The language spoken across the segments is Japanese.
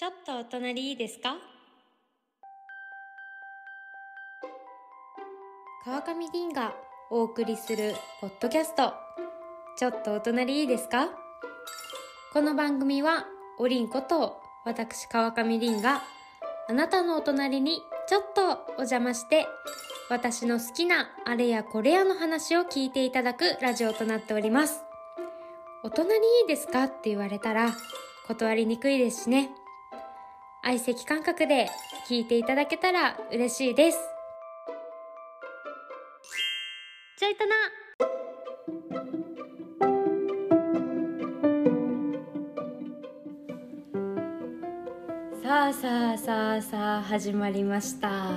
ちょっとお隣いいですか？川上凛がお送りするポッドキャスト。ちょっとお隣いいですか？この番組はおりんこと私川上凛があなたのお隣にちょっとお邪魔して私の好きなあれやこれやの話を聞いていただくラジオとなっております。お隣いいですか？って言われたら断りにくいですしね。相席感覚で聞いていただけたら嬉しいです。ちょいとな。さあさあさあさあ始まりました。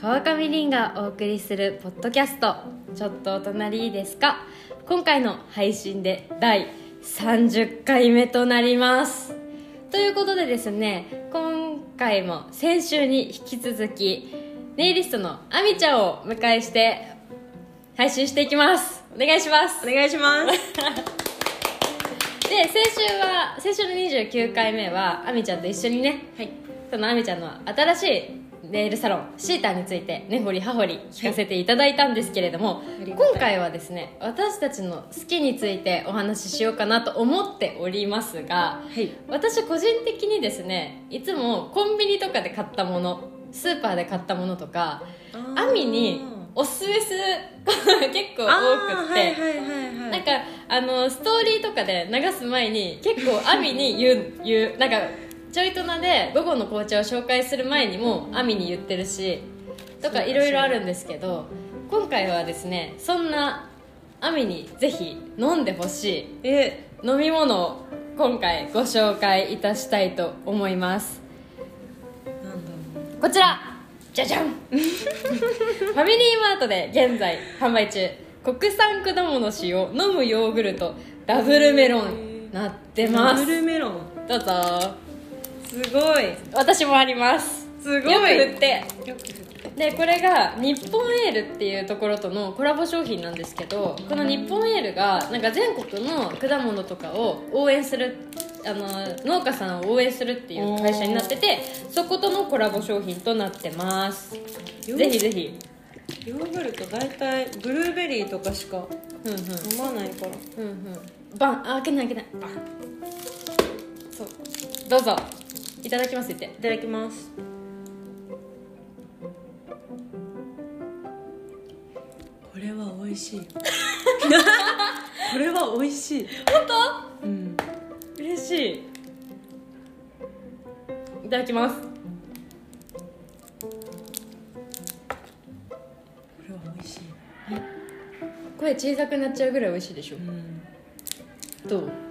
川上凛がお送りするポッドキャスト。ちょっとお隣いいですか？今回の配信で第30回目となります。ということでですね回も先週に引き続きネイリストのあみちゃんをお迎えして配信していきます。お願いします。お願いします。で先週は先週の29回目はあみちゃんと一緒にね。はい。そのあみちゃんの新しいネイルサロンシーターについて根掘り葉掘り聞かせていただいたんですけれども、今回はですね私たちの好きについてお話ししようかなと思っておりますがはい。私個人的にですねいつもコンビニとかで買ったものスーパーで買ったものとかアミにおすすめする 結構多くって、なんかあのストーリーとかで流す前に結構アミに言う言うなんかちょいとなで午後の紅茶を紹介する前にもアミに言ってるしとかいろいろあるんですけど今回はですねそんなアミにぜひ飲んでほしえい飲み物を今回ご紹介いたしたいと思います。こちらじゃじゃん。ファミリーマートで現在販売中。国産果物使用飲むヨーグルトダブルメロン。なってうます。ダブルメロン。どうぞすごい。私もあります。すごい。よく振って。よく振って。でこれが日本エールっていうところとのコラボ商品なんですけどこの日本エールがなんか全国の果物とかを応援するあの農家さんを応援するっていう会社になっててそことのコラボ商品となってます。ぜひぜひ。ヨーグルト大体ブルーベリーとかしか飲まないから。うんうん。バン。あ開けない開けない。あそう。どうぞいただきますって。いただきます。これは美味しい。これは美味しい。本うん。当嬉しい。いただきます。これは美味しい。声小さくなっちゃうぐらい美味しいでしょ。うん。どう？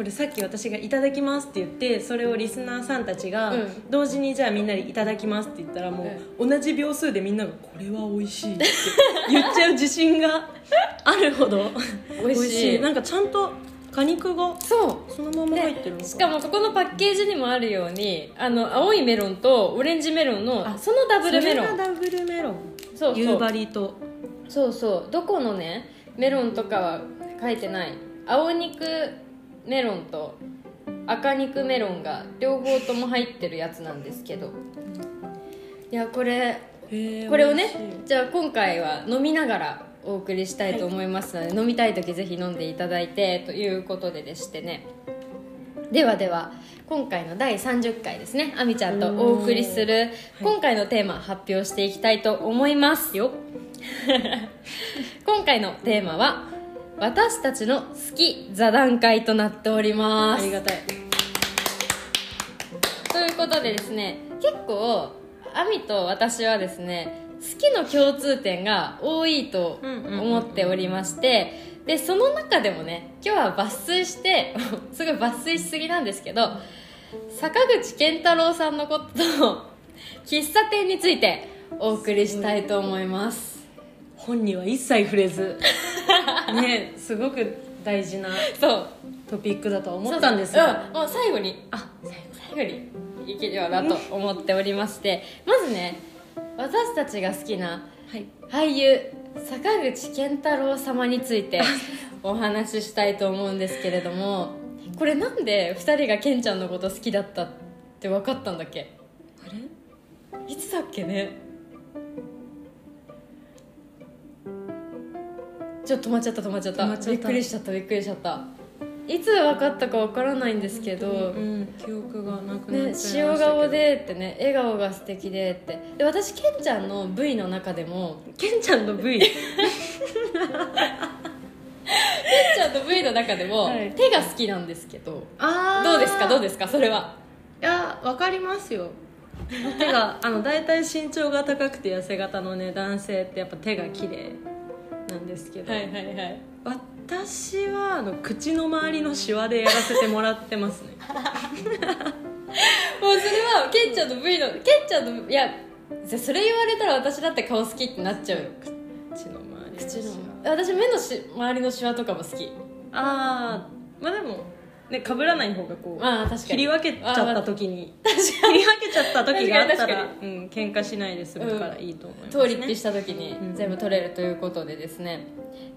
これさっき私が「いただきます」って言ってそれをリスナーさんたちがうん。同時にじゃあみんなで「いただきます」って言ったらもう同じ秒数でみんなが「これは美味しい」って言っちゃう自信が あるほど。美味しい。なんかちゃんと果肉がそうそのまま入ってるしかもここのパッケージにもあるようにあの青いメロンとオレンジメロンのそのダブルメロン。それがダブルメロン。そうそう。夕張と。そうそう。どこのねメロンとかは書いてない。青肉メロンと赤肉メロンが両方とも入ってるやつなんですけど。いやこれこれをねじゃあ今回は飲みながらお送りしたいと思いますので、飲みたい時ぜひ飲んでいただいてということででしてね。ではでは今回の第30回ですね。あみちゃんとお送りする今回のテーマ発表していきたいと思います。よ 今回のテーマは私たちの好き座談会となっております。ありがたい。ということでですね結構亜美と私はですね好きの共通点が多いと思っておりましてでその中でもね今日は抜粋して すごい抜粋しすぎなんですけど坂口健太郎さんのことと 喫茶店についてお送りしたいと思います本には一切触れず。ねすごく大事なそう。トピックだと思ったんですよ、がうん、もう最後に。あ最後に。いければなと思っておりまして。まずね私たちが好きなはい。俳優坂口健太郎様について お話ししたいと思うんですけれども。これなんで2人がケンちゃんのこと好きだったって分かったんだっけ？あれ？いつだっけね？ちょっと止まっちゃった止まっちゃった。止まっちゃった。びっくりしちゃったびっくりしちゃった。いつ分かったか分からないんですけど、うん記憶がなくなっちゃいね、ましたけど。塩顔でってね笑顔が素敵でって。で私ケンちゃんの V の中でもケンちゃんの V ケンちゃんの V の中でも、はい。手が好きなんですけど。あどうですか？どうでですか？それは。いやわかりますよ。手があの大体身長が高くて痩せ型のね男性ってやっぱ手が綺麗なんですけど、はいはいはい。私はあの口の周りのシワでやらせてもらってますね。もうそれはケンちゃんの V のケンちゃんのいやそれ言われたら私だって顔好きってなっちゃうよ。口の周りの私目のし周りのシワとかも好き。ああまあでもね被らない方がこうまあ確かに。切り分けちゃった時に確切り分けちゃった時があった確らかうん喧嘩しないで済むからいいと思います、通ねりっぴした時にうん。全部取れるということでですね。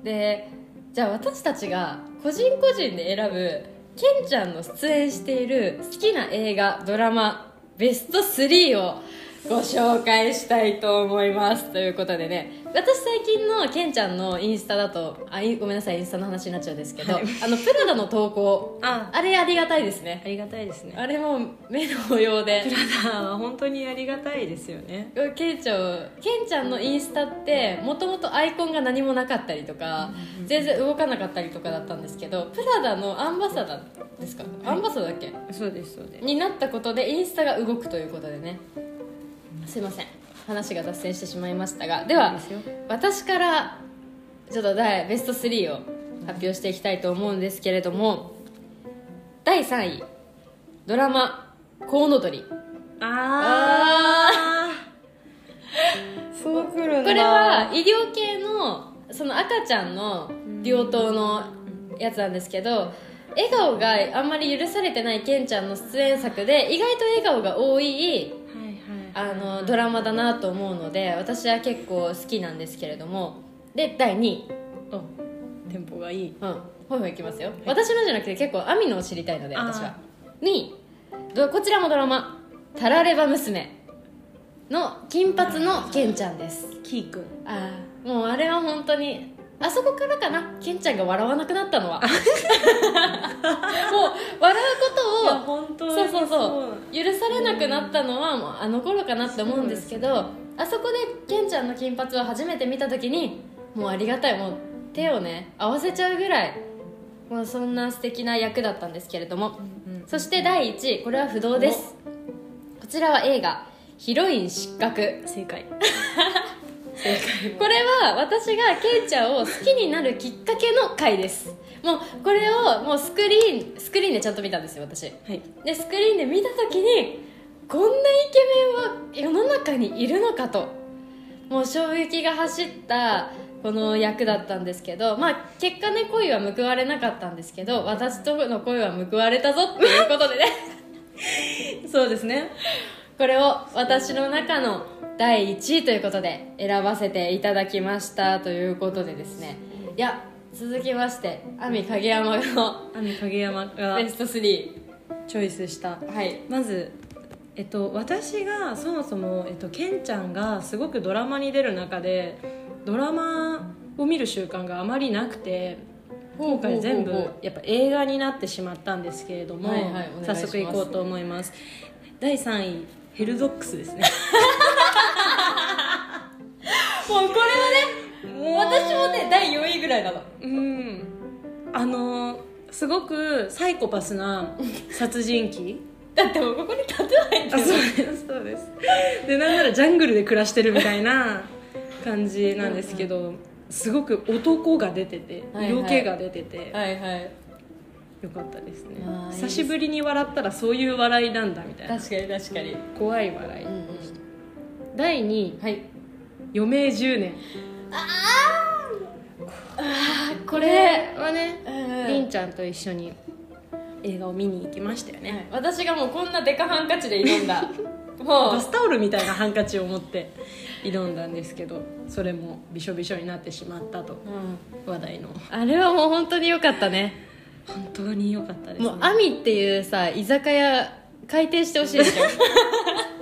でじゃあ私たちが個人個人で選ぶケンちゃんの出演している好きな映画ドラマベスト3をご紹介したいと思いますということでね。私最近のケンちゃんのインスタだとあいごめんなさいインスタの話になっちゃうんですけど、はい。あのプラダの投稿あ。あれありがたいですね。ありがたいですね。あれも目の保養で。プラダは本当にありがたいですよね。ケンちゃんケンちゃんのインスタってもともとアイコンが何もなかったりとか全然動かなかったりとかだったんですけどプラダのアンバサダーですか、アンバサダーだっけ？そうですそうです。になったことでインスタが動くということでねすいません。話が脱線してしまいましたがでは私からちょっと第ベスト3を発表していきたいと思うんですけれども第3位ドラマ「コウノドリ」ああそうくるんだ。これは医療系のその赤ちゃんの病棟のやつなんですけど笑顔があんまり許されてないケンちゃんの出演作で意外と笑顔が多いあのドラマだなと思うので私は結構好きなんですけれども。で第2位。あテンポがいい。うん。ほいほいいきますよ、私のじゃなくて結構アミのを知りたいので私は。2位。どこちらもドラマ「タラレバ娘」の金髪のケンちゃんです。キーくんああもうあれは本当にあそこからかな。ケンちゃんが笑わなくなったのは。もう笑本当そうそうそう。許されなくなったのはもうあの頃かなって思うんですけどあそこでケンちゃんの金髪を初めて見た時にもうありがたいもう手をね合わせちゃうぐらいもうそんな素敵な役だったんですけれども。うんそして第1位これは不動です。こちらは映画「ヒロイン失格」正解。正解これは私がケイちゃんを好きになるきっかけの回ですもうこれをもうスクリーンスクリーンでちゃんと見たんですよ私。はい。でスクリーンで見た時にこんなイケメンは世の中にいるのかと。もう衝撃が走ったこの役だったんですけどまあ結果ね恋は報われなかったんですけど私との恋は報われたぞっていうことでね。そうですね。これを私の中の第1位ということで選ばせていただきましたということでですね。いや続きまして亜美影山の亜美影山がベスト3チョイスした。はい。まずえっと、私がそもそも、えっと、ケンちゃんがすごくドラマに出る中でドラマを見る習慣があまりなくて今回全部やっぱ映画になってしまったんですけれども、はいはい早速いこうと思います。第3位ヘルドックスですね。もうこれはね私もね第4位ぐらいなの。うん。あのすごくサイコパスな 殺人鬼。だってもうここにタトゥー入ってあるそうですそうです。でなんならジャングルで暮らしてるみたいな 感じなんですけどすごく男が出ててはいはい。色気が出てて、はいはい。よかったですね。久しぶりに笑ったらそういう笑いなんだみたいな。確かに確かに。怖い笑い、うんうん第2位はい。余命10年ああここれれはねうん。りんちゃんと一緒に映画を見に行きましたよね、はい。私がもうこんなデカハンカチで挑んだ。もう。バスタオルみたいなハンカチを持って挑んだんですけどそれもびしょびしょになってしまったとうん。話題の。あれはもう本当に良かったね。本当に良かったです、ね、もうアミっていうさ居酒屋開店してほしいでしょ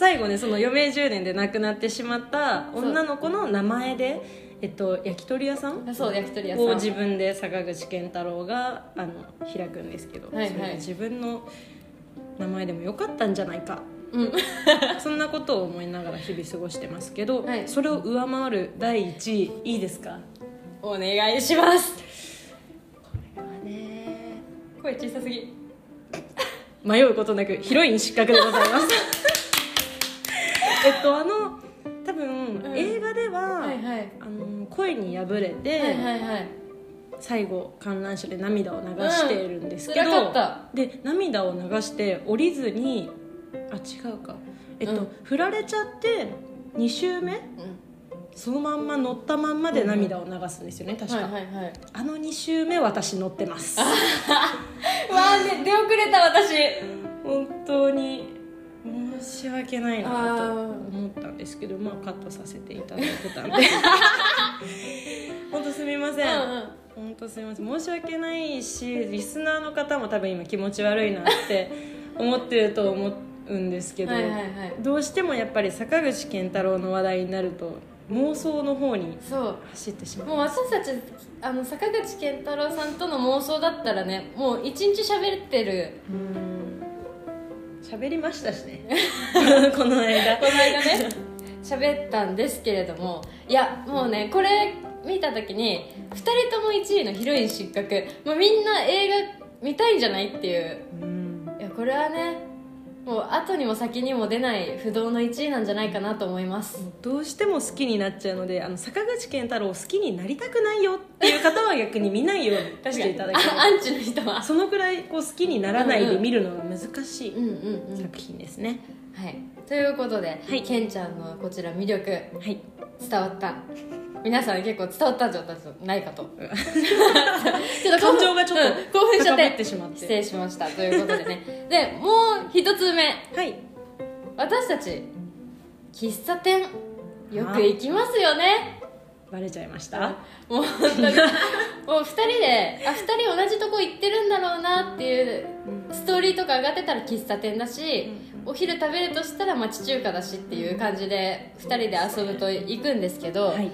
最後ねその余命10年で亡くなってしまった女の子の名前で、えっと、焼き鳥屋さんそう焼き鳥屋さん。を自分で坂口健太郎があの開くんですけど、はいはい。それが自分の名前でもよかったんじゃないか。うん。そんなことを思いながら日々過ごしてますけど、はい。それを上回る第1位いいですか？お願いします。ね声小さすぎ。迷うことなくヒロイン失格でございます えっとあの多分、ん。映画では、はいはい。あの恋に破れて、はいはいはい。最後観覧車で涙を流しているんですけど、辛かった。で涙を流して降りずにあ違うか。えっと、うん。振られちゃって2周目うん。そのまんま乗ったまんまで涙を流すんですよね、確か、はいはいはい。あの2周目私乗ってます。わあね出遅れた私。本当に申し訳ないなと思ったんですけどまあカットさせていただいてたんで。本当すみません、うん本当すみません。申し訳ないしリスナーの方も多分今気持ち悪いなって 思ってると思うんですけど、どうしてもやっぱり坂口健太郎の話題になると妄想の方にそう。走ってしまう。もう私たちあの坂口健太郎さんとの妄想だったらねもう一日喋ってるうん喋りましたしね。この間。この間ね。喋ったんですけれども。いやもうねこれ見た時に2人とも1位のヒロイン失格。もうみんな映画見たいんじゃないっていう。うん。いやこれはねもう後にも先にも出ない不動の1位なんじゃないかなと思います。どうしても好きになっちゃうのであの坂口健太郎を好きになりたくないよっていう方は逆に見ないようにしていただきたアンチの人は。そのくらいこう好きにならないで見るのが難しい作品ですね、はい。ということで、はい。ケンちゃんのこちら魅力はい。伝わった皆さん結構伝わったんじゃないかと。ちょっと感情がちょっとうん興奮しちゃって。失礼しましたということでね。でもう一つ目。はい。私たち喫茶店よく行きますよね。バレちゃいました？もう本当に。もう2人であ2人同じとこ行ってるんだろうなっていうストーリーとか上がってたら喫茶店だし、お昼食べるとしたら町中華だしっていう感じで2人で遊ぶと行くんですけど、はい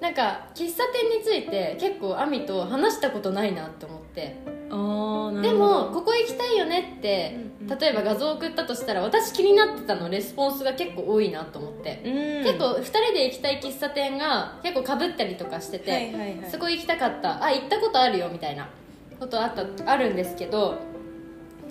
なんか喫茶店について結構亜美と話したことないなと思って。ああなでもここ行きたいよねってうんうん例えば画像送ったとしたら私気になってたのレスポンスが結構多いなと思って、うん。結構2人で行きたい喫茶店が結構かぶったりとかしてて、はいはいはい。そこ行きたかった。あ行ったことあるよみたいな。ことあったあるんですけど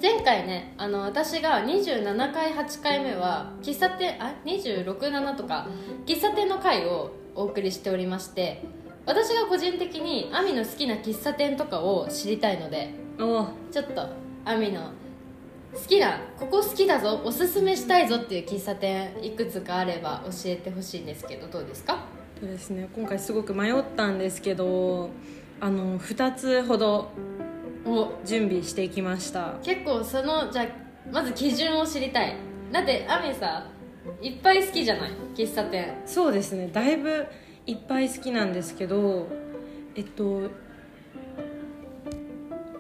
前回ねあの私が27回8回目は喫茶店あ267とか喫茶店の回をお送りしておりまして私が個人的に亜美の好きな喫茶店とかを知りたいのでおちょっと亜美の好きなここ好きだぞおすすめしたいぞっていう喫茶店いくつかあれば教えてほしいんですけどどうですか？そうですね。今回すごく迷ったんですけどあの2つほどお。準備してきました。結構そのじゃあまず基準を知りたい。だってアミさいっぱい好きじゃない？喫茶店。そうですね。だいぶいっぱい好きなんですけどえっと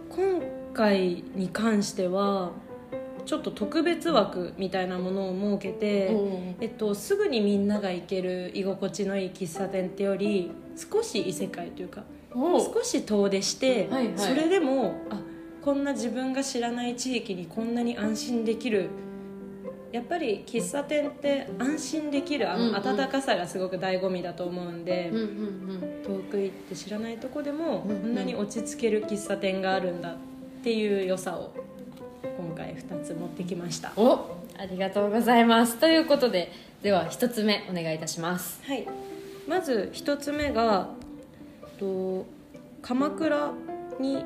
今回に関してはちょっと特別枠みたいなものを設けて、えっと、すぐにみんなが行ける居心地のいい喫茶店ってより少し異世界というかお少し遠出して、はいはい。それでもあこんな自分が知らない地域にこんなに安心できるやっぱり喫茶店って安心できるあの温かさがすごく醍醐味だと思うんで、遠く行って知らないとこでもこんなに落ち着ける喫茶店があるんだっていう良さを今回2つ持ってきました。おありがとうございます。ということででは一つ目お願いいたします。はい、まず一つ目がと鎌倉に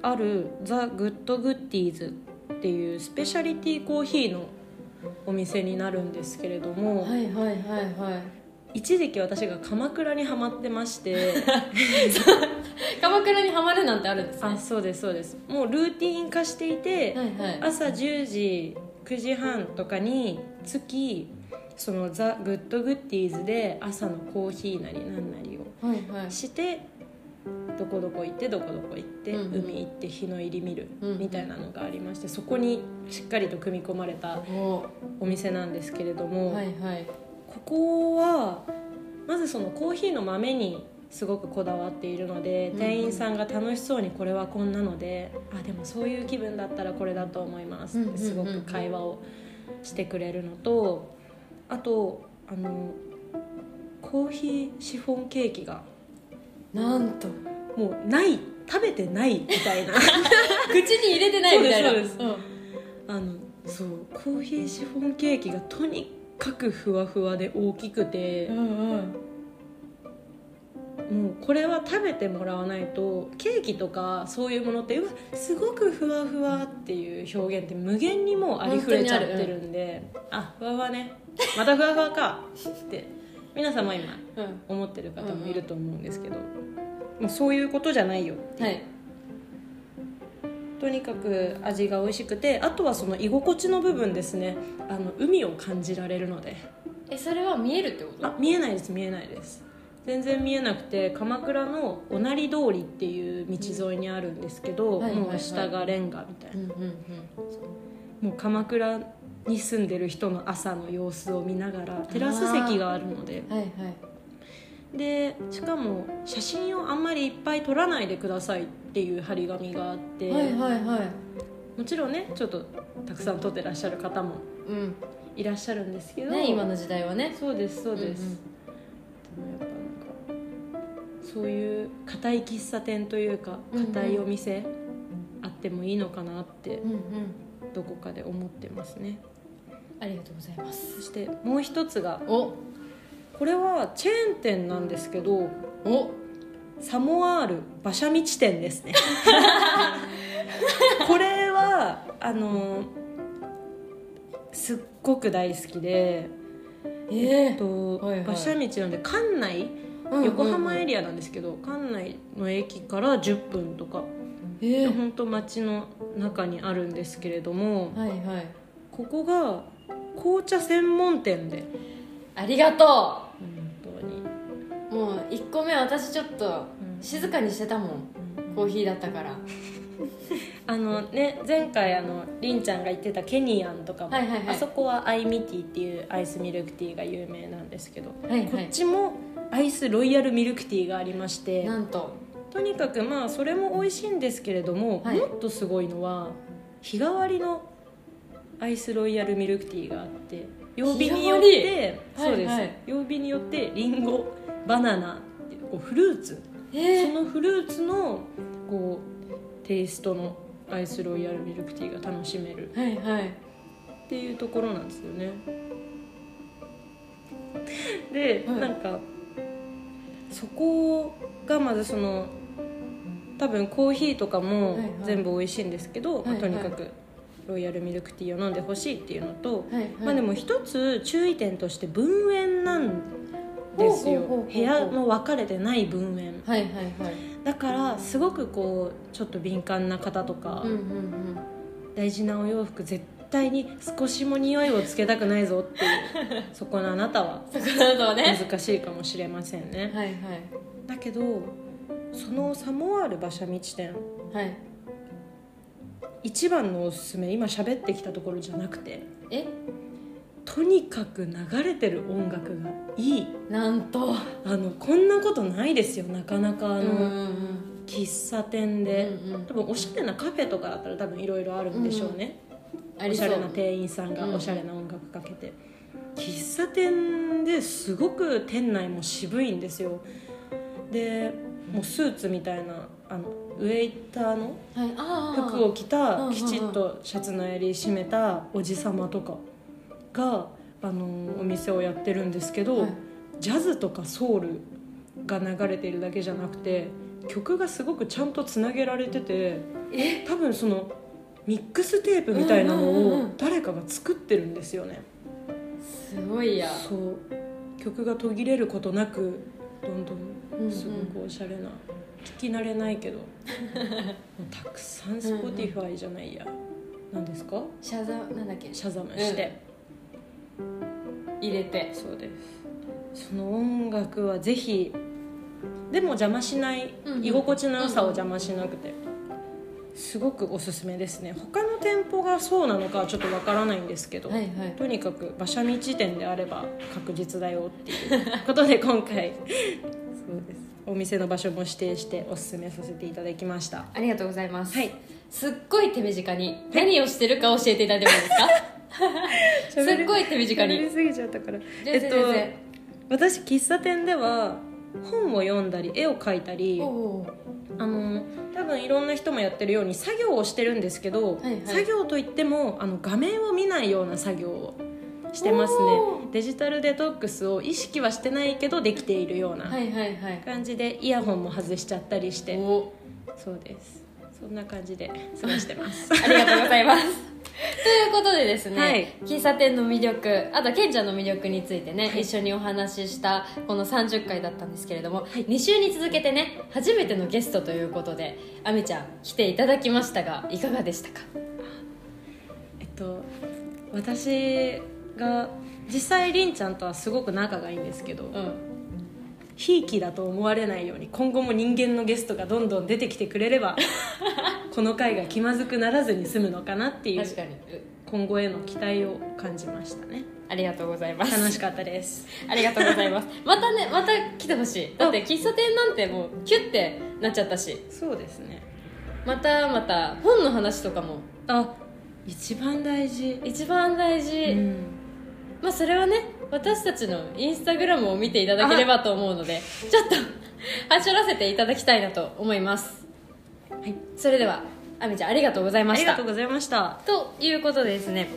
ある THE GOOD GOODIES っていうスペシャリティコーヒーのお店になるんですけれども、はいはいはいはい。一時期私が鎌倉にはまってまして 鎌倉にはまるなんてあるんですね。あそうですそうです。もうルーティン化していて、はいはい。朝10時9時半とかに月その THE GOOD GOODIES で朝のコーヒーなりなんなりをはいはい。してどこどこ行ってどこどこ行って、うん。うん海行って日の入り見るみたいなのがありましてそこにしっかりと組み込まれたお。お店なんですけれども、はいはい。ここはまずそのコーヒーの豆にすごくこだわっているので、うん店員さんが楽しそうにこれはこんなのであでもそういう気分だったらこれだと思いますってすごく会話をしてくれるのとあとあのコーヒーシフォンケーキがなんともうない食べてないみたいな。口に入れてないみたいな。そうですそううん。あのそうコーヒーシフォンケーキがとにかくふわふわで大きくて。うんうん。もうこれは食べてもらわないとケーキとかそういうものってうわすごくふわふわっていう表現って無限にもうありふれちゃってるんであふわふわね。またふわふわか。って皆さんも今うん。思ってる方もいると思うんですけど、もうそういうことじゃないよはい。とにかく味が美味しくてあとはその居心地の部分ですね。あの海を感じられるので。えそれは見えるってこと？あ見えないです見えないです。全然見えなくて鎌倉のおなり通りっていう道沿いにあるんですけど、もう下がレンガみたいな、もう鎌倉に住んでる人の朝の様子を見ながらテラス席があるのでうんはいはいでしかも写真をあんまりいっぱい撮らないでくださいっていう張り紙があって、はいはいはい。もちろんねちょっとたくさん撮ってらっしゃる方もうん。いらっしゃるんですけど、ね今の時代はね。そうですそうです、うんうん。でもやっぱなんかそういう硬い喫茶店というかうんうん。硬いお店あってもいいのかなってうんうん。どこかで思ってますね。ありがとうございます。そしてもう一つがおこれはチェーン店なんですけどお。サモアール馬車道店ですね。これはあのすっごく大好きでええっとはいはい。馬車道なんで館内横浜エリアなんですけど館内の駅から10分とか。えー。本当街の中にあるんですけれどもはいはい。ここが紅茶専門店で。ありがとうもう1個目私ちょっとうん。静かにしてたもん。コーヒーだったから。あのね前回あのりんちゃんが言ってたケニアンとかも、はいはいはい。あそこはアイミティっていうアイスミルクティーが有名なんですけど、はいこっはいちもアイスロイヤルミルクティーがありましてなんと。とにかくまあそれも美味しいんですけれども、はい。もっとすごいのは日替わりのアイスロイヤルミルクティーがあって曜日によってそうです、曜日によってリンゴバナナこうフルーツ。えそのフルーツのこうテイストのアイスロイヤルミルクティーが楽しめる。はいはい。っていうところなんですよね。で、はい。なんかそこがまずその多分コーヒーとかも全部美味しいんですけど、まあはいはい。とにかくロイヤルミルクティーを飲んでほしいっていうのと、はいはい。まあでも一つ注意点として分煙なんですよ。部屋の分かれてない分煙はいはいはい。だからすごくこうちょっと敏感な方とか、うんうんうん。大事なお洋服絶対に少しも匂いをつけたくないぞっていう。そこのあなたは難しいかもしれませんね。はいはい。だけどそのサモアール馬車道店。はい。一番のおすすめ今喋ってきたところじゃなくて。え？とにかく流れてる音楽がいい。なんとあのこんなことないですよなかなかあの、うんうん喫茶店で、うんうん。多分おしゃれなカフェとかだったら多分いろいろあるんでしょうね、おしゃれな店員さんがうんおしゃれな音楽かけて、喫茶店ですごく店内も渋いんですよ。でもうスーツみたいなあのウェイターの服を着うんたうんうん。きちっとシャツの襟締めたおじさまとかがあのお店をやってるんですけど、はい。ジャズとかソウルが流れているだけじゃなくて曲がすごくちゃんとつなげられててえ？多分そのミックステープみたいなのうんうんうんうをん。誰かが作ってるんですよね、すごいや。そう。曲が途切れることなくどんどうんうん。んすごくおしゃれな、聞き慣れないけど。もうたくさん Spotify じゃないや。何ですか？シャザなんだっけ？シャザムして、入れて。そうです。その音楽はぜひでも邪魔しない、うんうん。居心地の良さを邪魔しなくて、すごくおすすめですね。他の店舗がそうなのかはちょっとわからないんですけど、はいはい。とにかく馬車道店であれば確実だよっていうことで 今回そうです。お店の場所も指定しておすすめさせていただきました。ありがとうございます、はい。すっごい手短に何をしてるか教えていただいてもいいですか？すっごい手短に。喋りすぎちゃったから。全然全然、私喫茶店では本を読んだり絵を描いたりあの多分いろんな人もやってるように作業をしてるんですけど、はいはい。作業といってもあの画面を見ないような作業をしてますね。デジタルデトックスを意識はしてないけどできているようなはいはいはい。感じでイヤホンも外しちゃったりして。お。そうです。そんな感じで過ごしてます。ありがとうございますということでですね、はい。喫茶店の魅力あとケンちゃんの魅力についてね、一緒にお話ししたこの30回だったんですけれども、2週に続けてね初めてのゲストということであみちゃん来ていただきましたがいかがでしたか？えっと私が実際りんちゃんとはすごく仲がいいんですけどうんひいきだと思われないように今後も人間のゲストがどんどん出てきてくれれば この回が気まずくならずに済むのかなっていう確かに。う今後への期待を感じましたね。ありがとうございます。楽しかったです。ありがとうございます。またねまた来てほしい。だって喫茶店なんてもうキュッてなっちゃったし。そうですね。またまた本の話とかも。あ一番大事。一番大事、うん。まあそれはね私たちのインスタグラムを見ていただければと思うのでちょっと走らせていただきたいなと思います。はいそれではあみちゃんありがとうございまあした。りがとうございました。ということでですね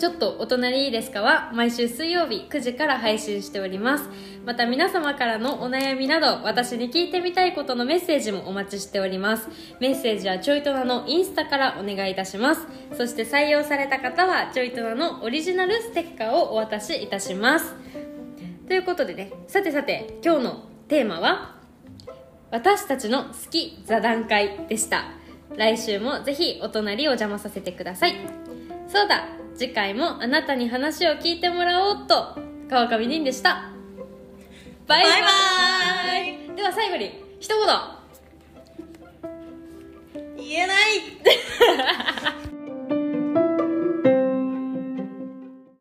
ちょっとお隣いいですかは毎週水曜日9時から配信しております。また皆様からのお悩みなど私に聞いてみたいことのメッセージもお待ちしております。メッセージはちょいとなのインスタからお願いいたします。そして採用された方はちょいとなのオリジナルステッカーをお渡しいたします。ということでねさてさて今日のテーマは私たちの好き座談会でした。来週もぜひお隣お邪魔させてください。そうだ次回もあなたに話を聞いてもらおうと川上凛でした。バイバイ。バイでは最後に一言。言えない